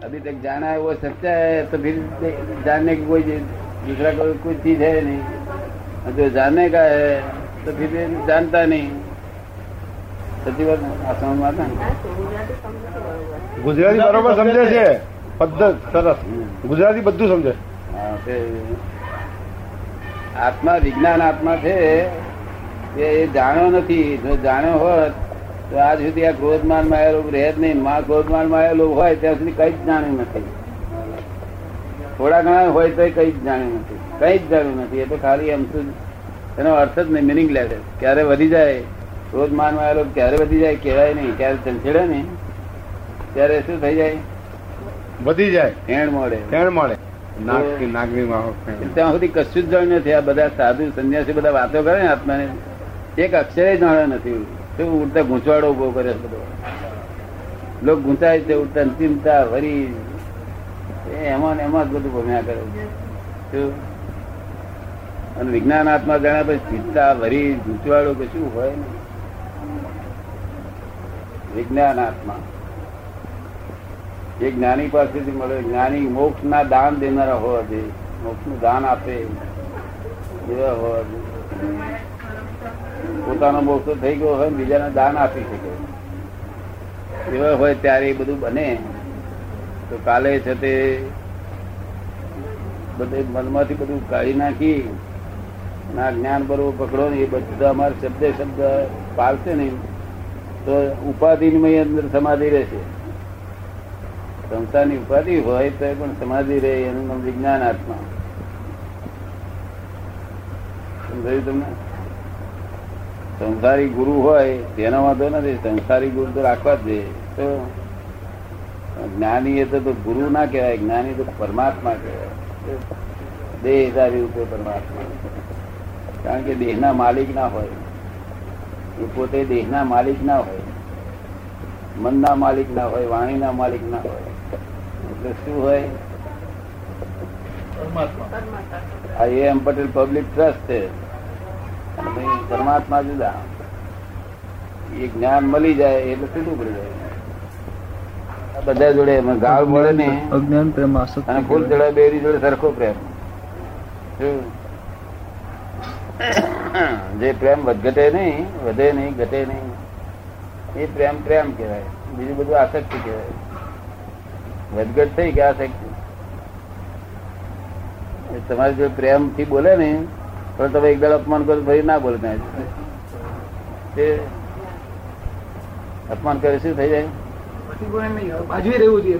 अभी तक जाना है वो सच्चा है तो फिर जानने की कोई दूसरा कोई कुछ चीज है नहीं और जो जानने का है तो फिर ये जानता नहीं સચી વાત આ સમજમાં હતા ને? ગુજરાતી બરોબર સમજે છે પદ્ધત સરસ ગુજરાતી બધું સમજે હા, તે આત્મા વિજ્ઞાન આત્મા છે એ એ જાણ્યો નથી જો જાણ્યો હોત તો આજ સુધી આ ક્રોધમાનમાં આવેલો રહે જ નહીં. માં ક્રોધમાનમાં આવેલો હોય ત્યાં સુધી કઈ જ જાણ્યું નથી. થોડા ઘણા હોય તો કઈ જ જાણ્યું નથી. કઈ જ જાણ્યું નથી. એ તો ખાલી એમ શું એનો અર્થ જ નહીં મિનિંગ લેસ ક્યારે વધી જાય? ક્રોધમાનમાં આવેલો ક્યારે વધી જાય? કહેવાય નહીં. ક્યારે ચંચેડે ને ત્યારે શું થઈ જાય? વધી જાય. હેણ મળે. હેણ મળે. ત્યાં સુધી કશું જ જાણ્યું નથી. આ બધા સાધુ સંન્યાસી બધા વાતો કરે ને આત્માને. એક અક્ષરે જાણ્યો નથી. શું ઉડતા ગૂંચવાડો ઊભો કરે છે બધો. લોક ગૂંચાય છે, ઉડતા ચિંતા વરી. એમાં એમાં જ બધું ભમ્યા કરે અને વિજ્ઞાન આત્મા જાણ્યા પછી ચિંતા, વરી, ગૂંચવાડો કે શું હોય ને? વિજ્ઞાન આત્મા. એ જ્ઞાની પાસેથી મળે, જ્ઞાની મોક્ષ ના દાન દેનારા હોવા જોઈએ. મોક્ષનું દાન આપે. એવા હોવા જોઈએ. પોતાનો મોક્ષ થઈ ગયો હોય, બીજાને દાન આપી શકે. એવા હોય ત્યારે એ બધું બને. તો કાલે છે તે બધે મનમાંથી બધું કાઢી નાખી ના જ્ઞાન બરોબર પકડો ને એ બધા અમારે શબ્દે શબ્દ પાલશે ને તો ઉપાધિની અંદર સમાધિ રહેશે. સંસ્થાની ઉપાધિ હોય તો પણ સમાધિ રહે એનું નામ વિજ્ઞાન આત્મા સમજાયું તમને? સંસારી ગુરુ હોય તેનો વાંધો નથી સંસારી ગુરુ તો રાખવા જ તો જ્ઞાની એ તો ગુરુ ના કહેવાય જ્ઞાની તો પરમાત્મા કહેવાય. દેહધારી રૂપે પરમાત્મા. કારણ કે દેહના માલિક ના હોય. એ પોતે દેહના માલિક ના હોય. મનના માલિક ના હોય વાણીના માલિક ના હોય. એટલે શું હોય? આ એમ પટેલ પબ્લિક ટ્રસ્ટ છે. પરમાત્મા જુદા. એ જ્ઞાન મળી જાય એટલે સીધું પડી જાય. બધા જોડે ગાળ મળે ને અજ્ઞાન પ્રેમ અને ફૂલ ચડાવે બેરી જોડે સરખો પ્રેમ. જે પ્રેમ વધઘટે નહીં વધે નહીં ઘટે નહીં એ પ્રેમ પ્રેમ કહેવાય. બીજું બધું આસક્તિ કહેવાય. વધઘટ થઈ કે આસક્તિ? એ તમારે જો પ્રેમથી બોલે ને તો તમે એકદમ અપમાન કરો ભાઈ ના બોલે ત્યાં. તે અપમાન કરે શું થઈ જાય? બાજુ રહેવું જોઈએ.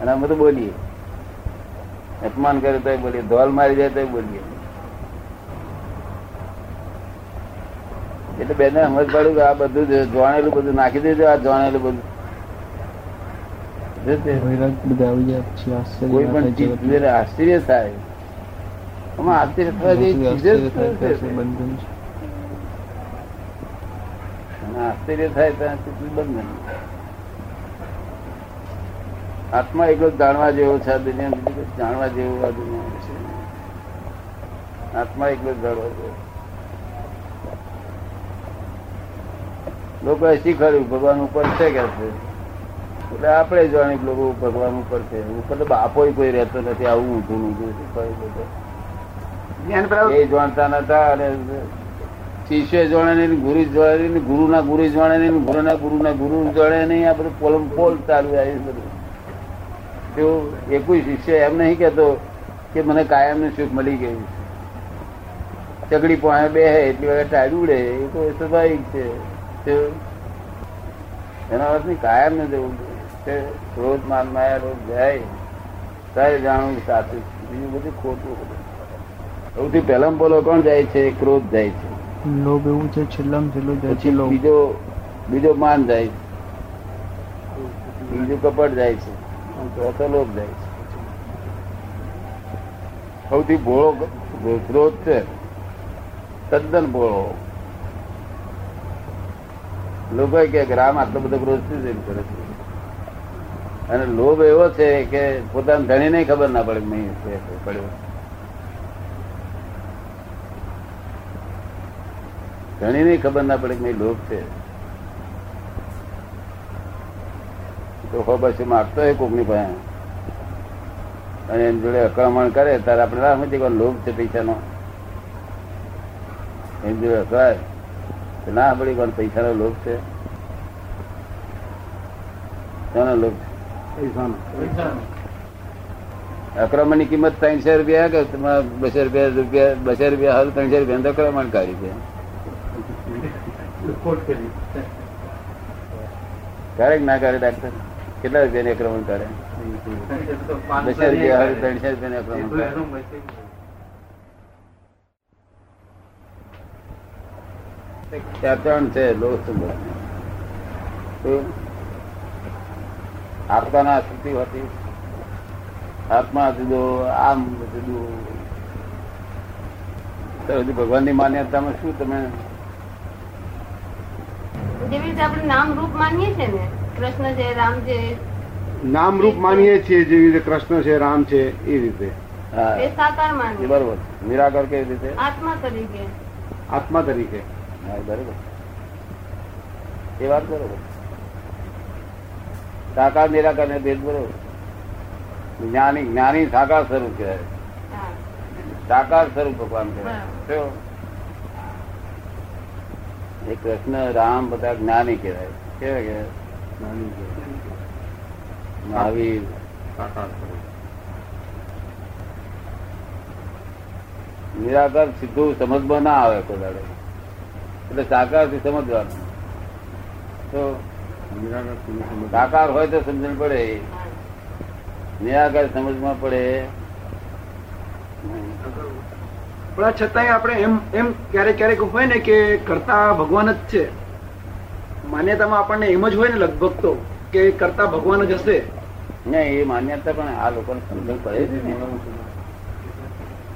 અને અમે તો બોલીએ. અપમાન કરે તો બોલીએ ધોલ મારી જાય તો બોલીએ. એટલે બેને સમજ પડ્યું કે આ બધું જ જોણેલું બધું નાખી દેજો આ જોણેલું બધું. કોઈ પણ આશ્ચર્ય થાય. આશ્ચર્ય થાય ત્યાં બંધન આત્મા એકલો જાણવા જેવો છે આ દુનિયા બીજું જાણવા જેવું આ દુનિયા છે આત્મા એકલો જ જાણવા જેવો લોકો શીખવાડ્યું ભગવાન ઉપર છે કે છે એટલે આપણે જાણીએ કે લોકો ભગવાન ઉપર છે. ઉપર તો બાપો કોઈ રહેતો નથી આવું ઊંધું ઊંધું શીખવાડ્યું બધું. એ જાણતા નતા અને શિષ્ય જોડે નહીં ગુરુ જોડે નહીં ગુરુના ગુરુ જોડે નહીં ગુરુ ના ગુરુ જાણે નહીં. આ બધું પોલમ પોલ ચાલુ આવ્યું બધું. તો એકુય શિષ્ય એમ નહીં કેતો કે મને કાયમનું સુખ મળી ગયું ચગડી પોણે બે હે એટલી વાર ટાળ્યું ઉડે, એ તો સ્વાભાવિક છે. એના અર્થ નહીં કાયમ ને જવું રોજ માન, માયા રોજ જાય. ત્યારે જાણવું સાચું બીજું બધું ખોટું સૌથી પહેલા બોલો કોણ જાય છે? ક્રોધ જાય છે. લોભ એવું છે છેલ્લામાં છેલ્લો જાય છે બીજો બીજો માન જાય છે. બીજું કપટ જાય છે. ચોથો લોભ જાય છે. સૌથી ભોળો ક્રોધ છે. તદ્દન ભોળો. લોકો કે રામ આટલો બધો ક્રોધ શું છે કરે છે. અને લોભ એવો છે કે પોતાના નહીં ખબર ના પડે પડ્યો. ધણીને ખબર ના પડે કે લોક લોભ છે. તો હો બસ માગતો હોય કોકની પાસે. અને એની જોડે અકળામણ કરે ત્યારે આપણે ના સમજીએ લોભ છે પૈસાનો. એની જોડે અકળાય. તો ના સાંભળી પણ પૈસાનો લોભ છે. કોનો લોભ છે? અક્રમણની કિંમત ત્રણસો રૂપિયા કે તમારે બસો રૂપિયા રૂપિયા બસો રૂપિયા હાલ ત્રણસો રૂપિયા અક્રમણ કાઢી છે? ક્યારેક ના કરે ડાક્ટર કેટલા રૂપિયાની આક્રમણ કરે? બસો રૂપિયા ત્રણસો રૂપિયાની આક્રમણ કરે. ત્યાં ત્રણ છે સંબંધ સ્થિતિ હતી. આત્મા જુદો, આમ જુદું. ભગવાનની માન્યતામાં શું તમે જેવી રીતે આપણે નામ રૂપ માનીએ છીએ ને કૃષ્ણ છે રામ છે. નામ રૂપ માનીએ છીએ જેવી રીતે કૃષ્ણ છે રામ છે એ રીતે. હા. એ સાકાર એ માનીએ બરોબર. નિરાકર કેવી રીતે? આત્મા તરીકે. આત્મા તરીકે. બરોબર. એ વાત બરોબર. સાકાર નિરાકાર ને ભેદ બરોબર. જ્ઞાની જ્ઞાની સાકાર સ્વરૂપ કહેવાય. સાકાર સ્વરૂપ ભગવાન કહેવાય? એ કૃષ્ણ રામ બધા જ્ઞાની કહેવાય. કેવા કહેવાય? મહાવીર. નિરાકાર સીધું સમજમાં ના આવે કોઈ દાડે. એટલે સાકારથી સમજવાનું. તો સાકાર હોય તો સમજણ પડે. નિરાકાર સમજમાં પડે. પણ છતાંય આપણે એમ એમ ક્યારેક ક્યારેક હોય ને કે કરતા ભગવાન જ છે. માન્યતામાં આપણને એમ જ હોય ને લગભગ તો કે કરતા ભગવાન જ હશે. નહીં એ માન્યતા પણ આ લોકોને સમજણ પડે છે ને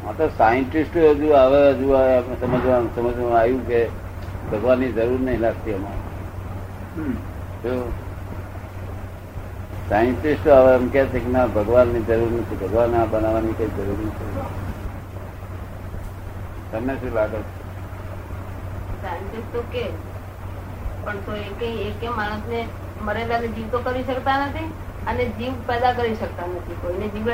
આ તો સાયન્ટિસ્ટ હજુ હવે હજુ સમજવાનું સમજવામાં આવ્યું કે ભગવાનની જરૂર નહીં લાગતી એમાં. સાયન્ટિસ્ટ હવે એમ કે છે કે ના ભગવાનની જરૂર નથી ભગવાન આ બનાવવાની કઈ જરૂર નથી. તમને શું લાગે? સાયન્ટિસ્ટ તો કે. પણ તો એકે એકે માણસને મરેલાને જીવ તો કરી શકતા નથી અને જીવ પેદા કરી શકતા નથી કોઈને જીવ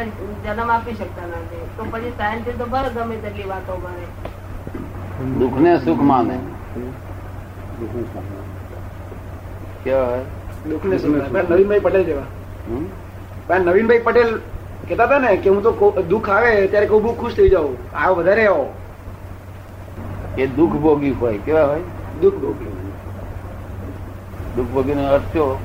જન્મ આપી શકતા નથી. તો પછી સાયન્ટિસ્ટ તો ભલે ગમે તેટલી વાતો કરે. દુઃખને સુખ માને. નવીનભાઈ પટેલ જેવા. નવીનભાઈ પટેલ કેતા હતા ને કે હું તો દુઃખ આવે ત્યારે કહું બહુ ખુશ થઈ જાઉં. આવો વધારે આવો. એ દુઃખ ભોગી હોય કેવા હોય? દુઃખ ભોગી દુઃખ ભોગી નો અર્થ થયો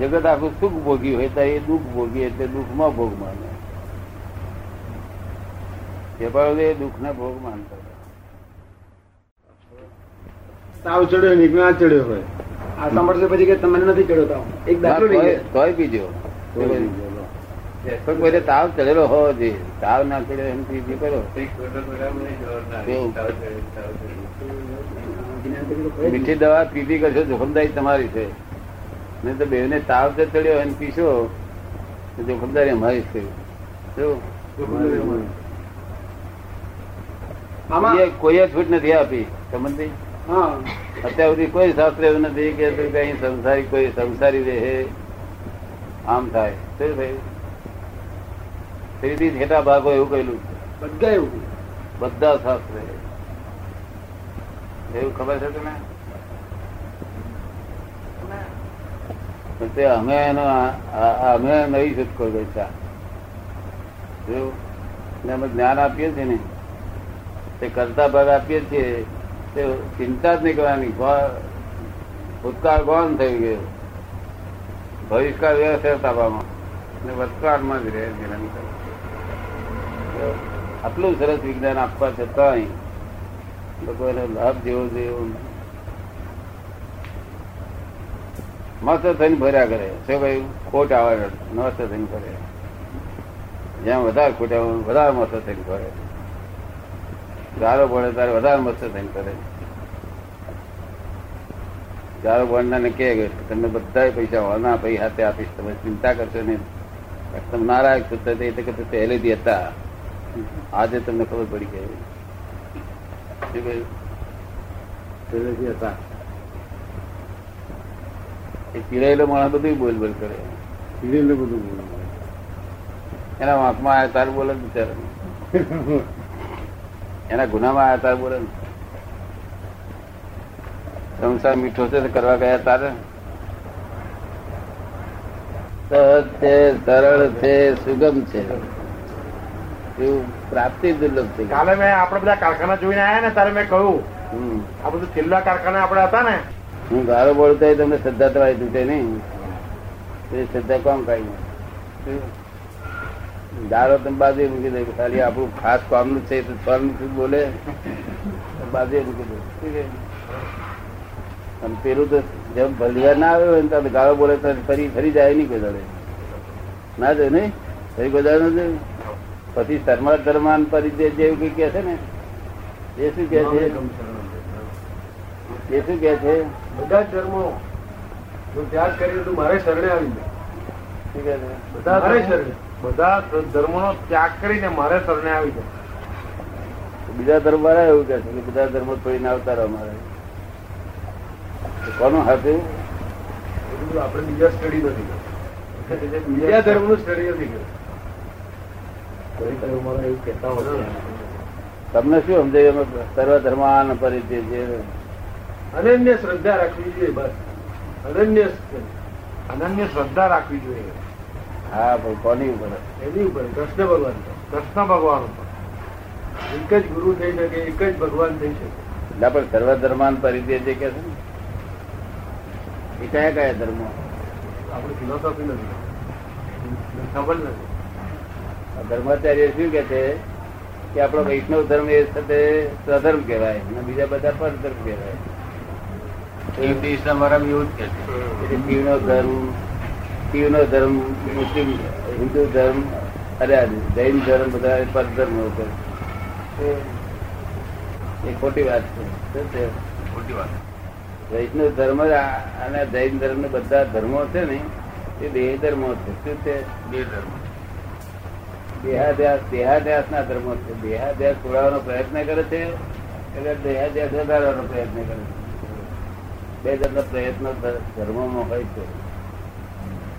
જગત આખું સુખ ભોગી હોય તો એ દુઃખ ભોગી એટલે દુઃખમાં ભોગ માને. વેપારો એ દુઃખના ભોગ માનતા. તાવ ચડ્યો ને ના ચડ્યો હોય. આ સાંભળશે પછી કે તમને નથી ચડ્યો તાવ. એક દાખલો તોય બીજો. પણ કોઈને તાવ ચડેલો હોવો જોઈએ. તાવ ના ચડે એમ બીજું કરો. મીઠી દવા પીધી કરશો જોખમદારી તમારી છે. નહીં તો બેને તાવ તો ચડ્યો એમ પીશો તો જોખમદારી અમારી છે. કોઈએ- છૂટ નથી આપી. સમજ હા. અત્યાર સુધી કોઈ શાસ્ત્ર એવું નથી કે સંસારી કોઈ સંસારી રહે. આમ થાય. શું થયું? ત્રીજી છેટા ભાગો એવું કહેલું છે. બધા એવું બધા શાસ્ત્ર એવું ખબર છે તમે તે અમે એનો અમે નવી શોધખોળ કરી છે ને અમે જ્ઞાન આપીએ છીએ ને. તે કરતા ભાગ આપીએ છીએ. તે ચિંતા જ નહીં કરવાની. ભૂતકાળ ગૌણ થઈ ગયો. ભવિષ્યકાળ વ્યવસ્થિત આપવામાં ને વર્તમાનમાં જ રહે નિરંતર આટલું સરસ વિજ્ઞાન આપવા છતાંય લોકો એનો લાભ જેવો એવો મસ્ત થઈને ભર્યા કરે. શું ભાઈ ખોટ આવે મસ્ત થઈને ભરે. જ્યાં વધારે ખોટ વધારે મસ્ત થઈને ભરે. ગારો ભણે ત્યારે વધારે મસ્ત થઈને કરે ગારો પડનારને કે તમને બધા પૈસા હોના, પૈસા હાથે આપીશ, તમે ચિંતા કરશો નહીં. તમે નારાયક સુતા તે તો કે પહેલેથી હતા. આજે તમને ખબર પડી ગઈ. પહેલેથી હતા. એ પીરાયેલો માણસ બધું બોલ બોલ કરે. એટલે બધું બોલ. એના વાંકમાં આવ્યા તાર બોલે બિચારો. એના ગુનામાં આવ્યા તાર બોલે સંસાર મીઠો છે કરવા ગયા તારે? સહજ છે સરળ છે સુગમ છે. એવું પ્રાપ્તિ દુર્લભ થઈ કાલે મેં આપડે બધા કારખાના જોઈને આયા ને ત્યારે મેં કહ્યું. આ બધું છેલ્લા કારખાના આપડે હતા ને. હું ગાળો બોલતો તમને શ્રદ્ધા તો આવી તૂટે નહીં. એ શ્રદ્ધા કોમ કાઢી? ગાળો તમે બાજુ મૂકી દે ખાલી આપણું ખાસ કામનું છે તો સ્વામી બોલે. બાજુ મૂકી દે. અને પેલું તો જેમ ભલિયા ના આવ્યો હોય ને ગાળો બોલે તો ફરી ફરી જાય નહીં કોઈ દાડે. ના જાય નહીં? ફરી કોઈ દાડે ના જાય? પછી ધર્મા ધર્માન પરિચય જેવું કઈ કે છે ને એ શું કે છે? એ શું કે છે? બધા ધર્મો જો ત્યાગ કર્યો તો મારે શરણે આવી જાય. બધા મારે શરણે. બધા ધર્મો નો ત્યાગ કરીને મારે શરણે આવી જાય. બીજા ધર્મ વાળા એવું કે છે કે બધા ધર્મો છોડીને આવતા રહો અમારે કોનું હતું આપણે બીજા સ્ટડી નથી. બીજા ધર્મનું સ્ટડી નથી કર્યું દરેક ધર્મવાળા એવું કહેતા હોય તમને શું સમજાય સર્વ ધર્માન પરિચય છે? અનન્ય શ્રદ્ધા રાખવી જોઈએ બસ. અનન્ય અનન્ય શ્રદ્ધા રાખવી જોઈએ. હા પણ કોની ઉપર? એની ઉપર કૃષ્ણ ભગવાન કૃષ્ણ ભગવાન ઉપર. એક જ ગુરુ થઈ શકે એક જ ભગવાન થઈ શકે. ના પણ સર્વ ધર્માન પરિચય છે કે છે ને એ કયા કયા ધર્મો? આપણે ફિલોસોફી નથી. ખબર નથી. ધર્માચાર્ય શું કે છે કે આપણો વૈષ્ણવ ધર્મ એ સાથે સ્વધર્મ કહેવાય અને બીજા બધા પરધર્મ કહેવાય. શિવનો ધર્મ શિવનો ધર્મ મુસ્લિમ હિન્દુ ધર્મ અરે જૈન ધર્મ બધા પરધર્મ છે. એ ખોટી વાત છે. ખોટી વાત. વૈષ્ણવ ધર્મ અને જૈન ધર્મ બધા ધર્મો છે ને એ દેહ ધર્મો છે. શું છે? દેહ ધર્મ. દેહાદ્યાસ દેહાદ્યાસ ના ધર્મો છે. દેહાદ્યાસ છોડાવવાનો પ્રયત્ન કરે છે એટલે દેહાદ્યાસ વધારવાનો પ્રયત્ન કરે છે. બે જાતના પ્રયત્નો ધર્મોમાં હોય છે.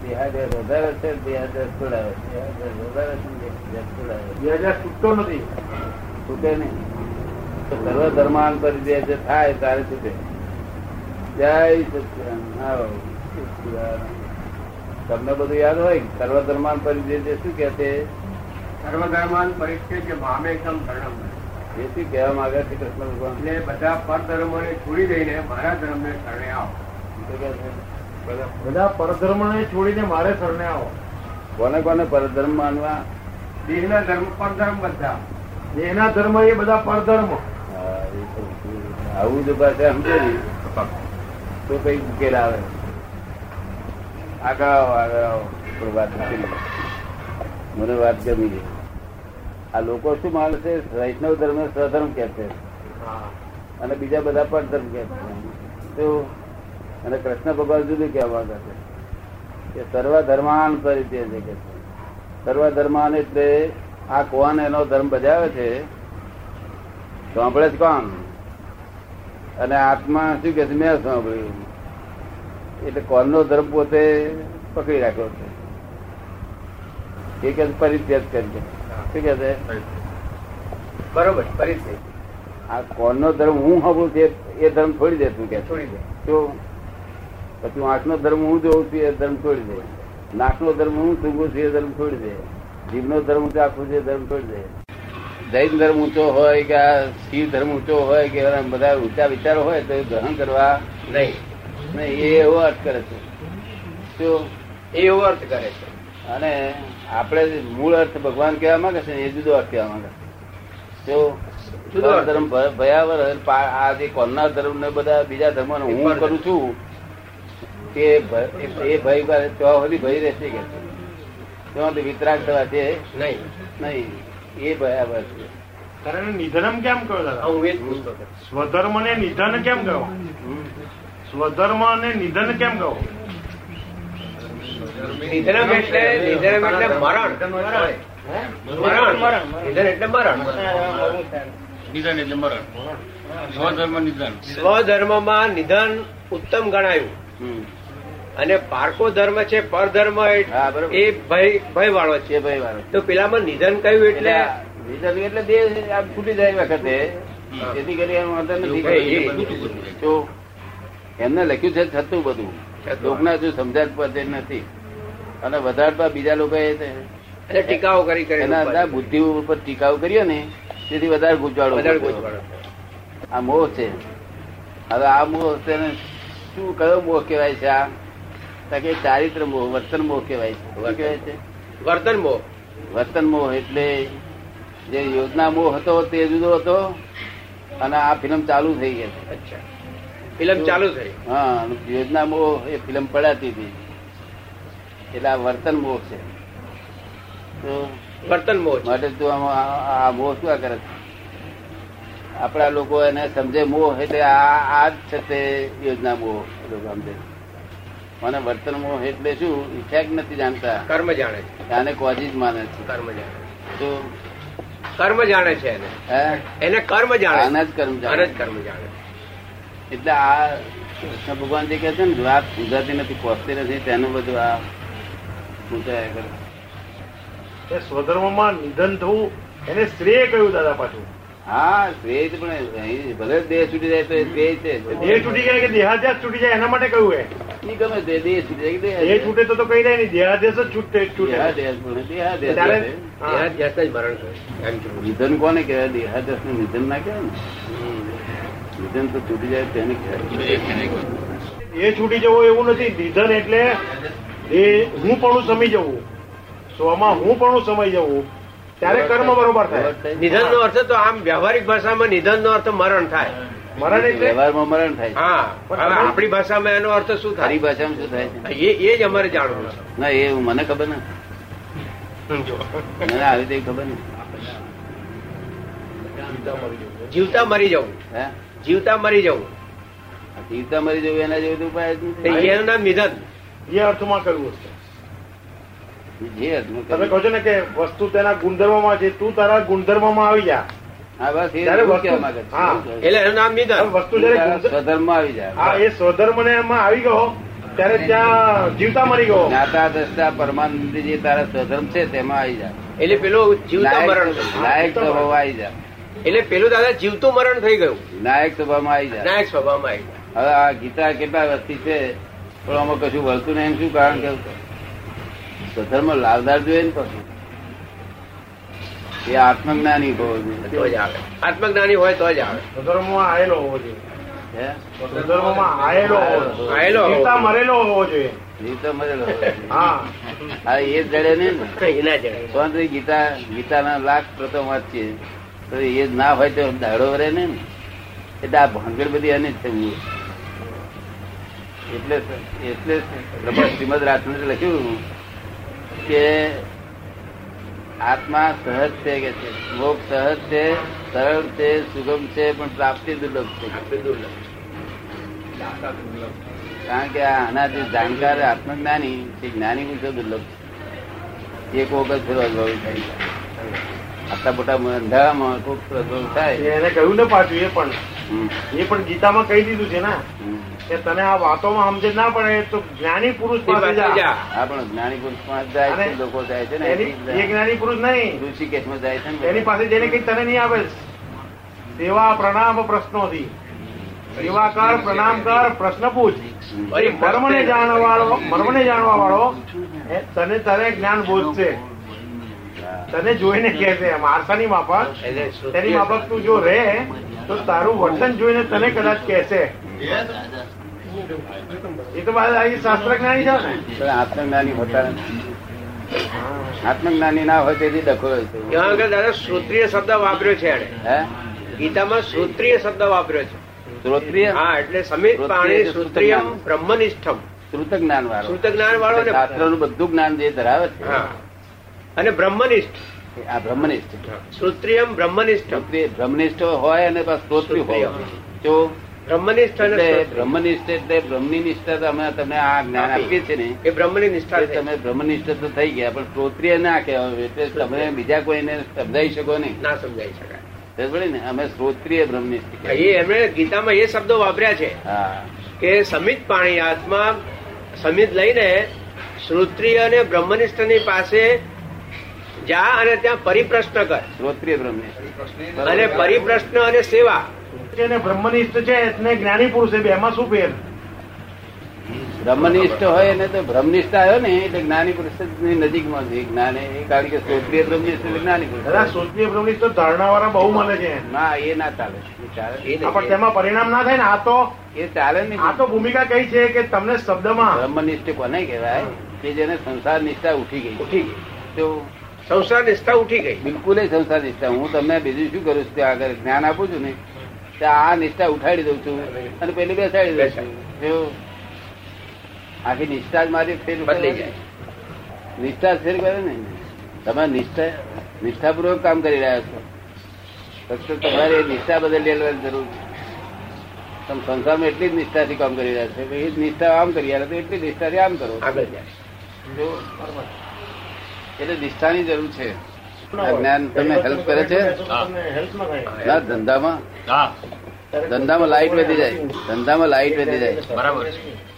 દેહાદ્યાસ વધારે છે દેહાદ્યાસ છોડાવે દેહાદ્યાસ વધારે છે દેહાદ્યાસ છોડાવે છે. બે હજાર છૂટતો નથી. છૂટે નહીં. સર્વ ધર્માન પર જે થાય તારે છૂટે. જય સત્યાન આવો. તમને બધું યાદ હોય? સર્વ ધર્માન પરિચય જે શું કે છે? સર્વધર્માન પરિચય કે મામેકમ ધર્મ એ શું કહેવા માંગે છે કૃષ્ણ ભગવાન? એટલે બધા પરધર્મને છોડી દઈને મારા ધર્મને શરણે આવો? બધા પરધર્મને છોડીને મારે શરણે આવો. કોને કોને પરધર્મ માનવા? દેહના ધર્મ પરધર્મ બધા. દેહના ધર્મ એ બધા પરધર્મ. આવું જો પાસે સમજે તો કઈ ઉકેલ આવે? આગળ આવો આગળ આવો. વાત મને વાત ગમી ગઈ. આ લોકો શું માને છે? વૈષ્ણવ ધર્મ સ્વધર્મ કે છે. અને બીજા બધા પરધર્મ કે છે. અને કૃષ્ણ ભગવાન જુદું કહેવા માંગે છે. કે સર્વ ધર્માન પરિચય છે કે છે. સર્વ ધર્માન એટલે આ કોણ એનો ધર્મ બજાવે છે? સાંભળે જ કોણ? અને આત્મા શું કે છે? મેં સાંભળ્યું. એટલે કોણનો ધર્મ પોતે પકડી રાખ્યો છે. એ કે પરિત્યાગ કરી શું કે છે? બરોબર પરિચય આ કોણનો ધર્મ હું સાંભળું છે એ- ધર્મ છોડી દે તું કે. છોડી દે. તો પછી આંખનો ધર્મ હું જોઉં છું એ ધર્મ છોડી દે. નાકનો ધર્મ હું સૂંઘું છું એ ધર્મ છોડી દે. જીભનો ધર્મ હું આખું છે ધર્મ છોડી દે. જૈન ધર્મ ઊંચો હોય કે આ શિવ ધર્મ ઊંચો હોય કે એના બધા ઊંચા વિચારો હોય તો એ ગ્રહણ કરવા નહીં. નહીં એ એવો અર્થ કરે છે. તો એ એવો અર્થ કરે છે. અને આપણે મૂળ અર્થ ભગવાન કહેવા માંગે છે એ જુદો અર્થ કહેવા માંગે છે. જુદો ધર્મ ભ- ભયાવહ અને પા- આ જે કોલના ધર્મ ને બધા બીજા ધર્મ હું કરું છું. તે એ ભય કરે ત્યાં સુધી ભય રહેશે કે? તેમાંથી વિતરાગ થવા છે. નહીં. નહીં. એ ભયાવર છે. કારણ નિધનમ કેમ કહ્યું દાદા? સ્વધર્મ ને નિધન કેમ કહો? સ્વધર્મ અને નિધન કેમ કહો? નિધનમ એટલે નિધનમ એટલે મરણ. મરણ. નિધન એટલે મરણ. નિધન એટલે મરણ. સ્વધર્મ નિધન. સ્વધર્મમાં નિધન ઉત્તમ ગણાયું. અને પારકો ધર્મ છે પરધર્મ એ ભય ભય વાળો છે. ભય વાળો તો પેલામાં નિધન કયું એટલે નિધન એટલે બે આમ છૂટી જાય વખતે. જેથી કરી વાંધો નથી. તો એમને લખ્યું છે છતું બધું. લોકના જો સમજાત પદે નથી. અને વધારતા બીજા લોકો ટીકાઓ કરી એના અંદર બુદ્ધિ ઉપર ટીકાઓ કર્યો ને તેથી વધારે ગુજવાડો. આ મોહ છે. હવે આ મોહ તેને શું કયો મોહ કહેવાય છે આ? કે ચારિત્ર મોહ વર્તન મોહ કહેવાય છે. કહેવાય છે? વર્તન મોહ. વર્તન મોહ એટલે જે યોજના મોહ હતો તે જુદો હતો અને આ ફિલ્મ ચાલુ થઈ ગઈ. ફિલ્મ ચાલુ થઈ. હા યોજના મોહ એ ફિલ્મ પડાતી હતી. એટલે આ વર્તન મોહ છે. તો વર્તન મોહ માટે તું આ મોહ શું કરે છે? આપણા લોકો એને સમજે મોહ એટલે આ આ જ છે તે યોજના મોહ લોકો સમજે મને વર્તન મોહ એટલે શું? ઇફેક્ટ નથી જાણતા. કર્મ જાણે છે. આને કોઝિજ માને છે. કર્મ જાણે તો કર્મ જાણે છે એને. એને કર્મ જાણે આના જ કર્મ જાણે જ કર્મ જાણે એટલે આ કૃષ્ણ ભગવાન જે કહે છે ને વાત પૂજાતી નથી પહોંચતી નથી તેનું બધું આ પૂજાયા કરે. એ સ્વધર્મમાં નિધન થવું એને શ્રેય કહ્યું દાદા પાછું? હા શ્રેય પણ ભલે દેહ છૂટી જાય તો એ શ્રેય છે. દેહ છૂટી જાય કે દેહાદ્યાસ છૂટી જાય એના માટે કહ્યું એ? ગમે તે દેહ છૂટી જાય દેહ દેહ છૂટે તો તો કઈ જાય નહીં દેહાદ્યાસ જ છૂટે છૂટે. દેહાધ્યાસ જ મરણ થયું. નિધન કોને કહેવાય? દેહાદેશનું નિધન ના કહેવાય ને? નિધન તો છૂટી જાય તેને કહેવાય. એ છૂટી જવો એવું નથી નિધન એટલે દેહ હું પણ સમી જવું. સ્વમાં હું પણ સમાઈ જવું. ત્યારે કર્મ બરોબર થાય. નિધન નો અર્થ તો આમ વ્યવહારિક ભાષામાં નિધન નો અર્થ મરણ થાય. મરણ એટલે? વ્યવહારમાં મરણ થાય. હા હવે આપણી ભાષામાં એનો અર્થ શું તારી થાય ભાષામાં શું થાય? એ એ જ અમારે જાણવું છે. ના એ મને ખબર ને. મને આવી રીતે ખબર ને. જીવતા મરી જવું. હે? જીવતા મરી જવું. જીવતા મરી જવું એના જેવું ઉપાય. એનું નામ નિધન. એ અર્થમાં કહ્યું છે. જે અર્થમાં તમે કહો છો ને કે વસ્તુ તેના ગુણધર્મમાં છે તું તારા ગુણધર્મમાં આવી જા. પરમાનંદ જે. તારા સ્વધર્મ છે તેમાં આવી જાય એટલે પેલો જીવતા મરણ નાયક સ્વભાવ આવી જાય એટલે પેલું દાદા જીવતું મરણ થઈ ગયું. નાયક સ્વભાવમાં આવી જાય નાયક સ્વભાવમાં આવી જાય હવે આ ગીતા કેટલા વસ્તી છે પણ આમાં કશું વળતું નહીં શું કારણ કે સ્વધર્મ લાભદાર જોઈએ ને પછી. એ આત્મજ્ઞાની હોવો જોઈએ. આત્મજ્ઞાની હોય તો જ આવે. સ્વધર્મમાં આવેલો હોવો જોઈએ. હે? સ્વધર્મમાં આવેલો હોવો જોઈએ. આયેલો હોવો. જીવતા મરેલો હોવો જોઈએ. જીવતો મરેલો હા. હા એ જડે નહીં ને. એના જડે. સ્વાતંત્ર્ય ગીતા ગીતાના લાખ પ્રથમ વાંચીએ તો એ ના હોય તો દાડો વરે ને. એટલે આ ભાંગડ બધી અને જ છે મૂળ. એટલે એટલે શ્રીમદ રાજચંદ્ર લખ્યું કે આત્મા સહજ છે કે છે. મોક્ષ સહજ છે સરળ છે સુગમ છે પણ પ્રાપ્તિ દુર્લભ છે. કારણ કે આના જે જાણકાર આત્મજ્ઞાની તે જ્ઞાની પુરુષો દુર્લભ છે. એક વખત ફેરો અનુભવ થાય. આટલા મોટા અંધારામાં કોક અનુભવ થાય. એને કહ્યું ને પાછું એ પણ. એ પણ ગીતામાં કહી દીધું છે ને. કે તને આ વાતોમાં સમજ ના પડે તો જ્ઞાની પુરુષ પાસે પાસે જા. પણ જ્ઞાની પુરુષમાં જાય છે લોકો જાય છે ને એ જ્ઞાની પુરુષ નહીં. ઋષિકેશમાં જાય છે ને એની પાસે જઈને કઈ તને નહીં આવે. સેવા પ્રણામ પ્રશ્નોથી. સેવા કર પ્રણામ કર પ્રશ્ન પૂછ. મર્મને જાણવા વાળો મર્મને જાણવા વાળો તને તને જ્ઞાન બોધશે. તને જોઈને કે છે મારસાની માફક. તેની માફક તું જો રે તો તારું વર્તન જોઈને તને કદાચ કહેશે. એ તો છે ને. આત્મજ્ઞાની હોતા આત્મજ્ઞાની ના હોય તેથી ડખો છે. દાદા શ્રોત્રીય શબ્દ વાપર્યો છે હે? ગીતામાં શ્રોત્રીય શબ્દ વાપર્યો છે. શ્રોત્રીય? હા એટલે સમિત પાણી એટલે બ્રહ્મનિષ્ઠમ શ્રુત જ્ઞાન વાળો શ્રુત જ્ઞાન વાળો ને શાસ્ત્રનું બધું જ્ઞાન જે ધરાવે છે. અને બ્રહ્મનિષ્ઠ. આ બ્રહ્મનિષ્ઠ. શ્રોત્રિયમ બ્રહ્મનિષ્ઠ બ્રહ્મનિષ્ઠ હોય અને શ્રોત્રિય હોય. જો બ્રહ્મનિષ્ઠ એટલે બ્રહ્મનિષ્ઠ એટલે બ્રહ્મની નિષ્ઠા અમે તમને આ જ્ઞાન આપીએ છીએ ને એ બ્રહ્મની નિષ્ઠા તમે બ્રહ્મનિષ્ઠ તો થઈ ગયા પણ શ્રોત્રિય ના કહેવાય એટલે તમે બીજા કોઈને સમજાવી શકો નહીં. ના સમજાવી શકાય. ને? અમે શ્રોત્રિય બ્રહ્મનિષ્ઠ એ એમણે ગીતામાં એ શબ્દો વાપર્યા છે કે સમિત પાણી આત્મા સમિત લઈને શ્રોત્રિય અને બ્રહ્મનિષ્ઠની પાસે જા અને ત્યાં પરિપ્રશ્ન કર. શ્રોત્રિય બ્રહ્મનિષ્ઠ. અને પરિપ્રશ્ન અને સેવા. છે ને બ્રહ્મનિષ્ઠ છે ને જ્ઞાની પુરુષ છે બેમાં શું ફેર? બ્રહ્મનિષ્ઠ હોય ને તો બ્રહ્મનિષ્ઠ આવ્યો ને એટલે જ્ઞાની પુરુષની નજીકમાં છે. જ્ઞાન એ કારણ કે શ્રોત્રિય બ્રહ્મનિષ્ઠ એટલે જ્ઞાની પુરુષ શ્રોત્રિય બ્રહ્મનિષ્ઠ ધારણા વાળા બહુ મળે છે. ના એ ના ચાલે પણ તેમાં પરિણામ ના થાય ને આ તો એ ચાલે નહીં. આ તો ભૂમિકા કઈ છે કે તમને શબ્દમાં બ્રહ્મનિષ્ઠ કોને કહેવાય? કે જેને સંસાર નિષ્ઠા ઉઠી ગઈ. ઉઠી ગઈ. તો સંસાર નિષ્ઠા ઉઠી ગઈ. બિલકુલ સંસાર નિષ્ઠા. હું તમને બીજું શું કરું છું આગળ? જ્ઞાન આપું છું ને? આ નિષ્ઠા ઉઠાડી દઉં છું અને પેલી બેસાડી દઉં છું. આખી નિષ્ઠા જ મારી ફેર બદલી જાય. નિષ્ઠા ફેર કરે ને. તમે નિષ્ઠા નિષ્ઠાપૂર્વક કામ કરી રહ્યા છો. ફક્ત તમારે નિષ્ઠા બદલી લેવાની જરૂર છે. તમે સંસારમાં એટલી જ નિષ્ઠાથી કામ કરી રહ્યા છો એ જ નિષ્ઠા આમ કરી રહ્યા તો એટલી નિષ્ઠાથી આમ કરો. આગળ જાય. જો એટલે નિષ્ઠાની જરૂર છે. આ જ્ઞાન તમને હેલ્પ કરે છે? તમને ના ધંધામાં. ધંધામાં લાઈટ વધી જાય. ધંધામાં લાઈટ વધી જાય. બરાબર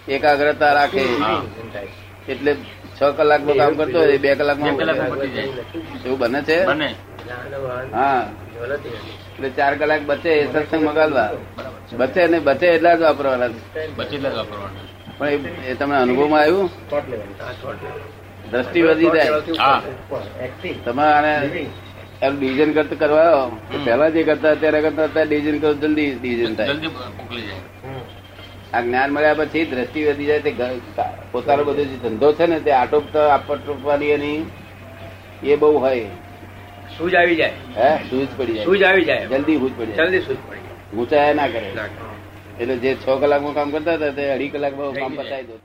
એકાગ્રતા રાખે. એટલે છ કલાકમાં કામ કરતો હોય બે કલાક કલાકમાં એવું બને છે? હા. એટલે ચાર કલાક બચે એ સત્સંગ મગાલવા બચે ને બચે એટલા જ વાપરવાના. પણ એ- તમને અનુભવમાં આવ્યું? દ્રષ્ટિ વધી જાય. તમારે તમે આને એમ ડિવિઝન કરતા કરવા પેલા જે કરતા ત્યારે કરતા અત્યારે ડિવિઝન કરો જલ્દી ડિવિઝન થાય. જલ્દી મોકલી જાય. આ જ્ઞાન મળ્યા પછી દ્રષ્ટિ વધી જાય તે પોતાનો બધો જે ધંધો છે ને તે આટોપતા આપવાની એની એ બહુ હોય. સૂજ આવી જાય. હે? સૂજ પડી સૂજ જાય આવી જાય. જલ્દી સૂજ પડી જાય. જલ્દી સૂજ પડી જાય. ઊંચાયા ના કરે. એટલે જે છ કલાકમાં કામ કરતા હતા તે અઢી કલાકમાં કામ પતાવી દો.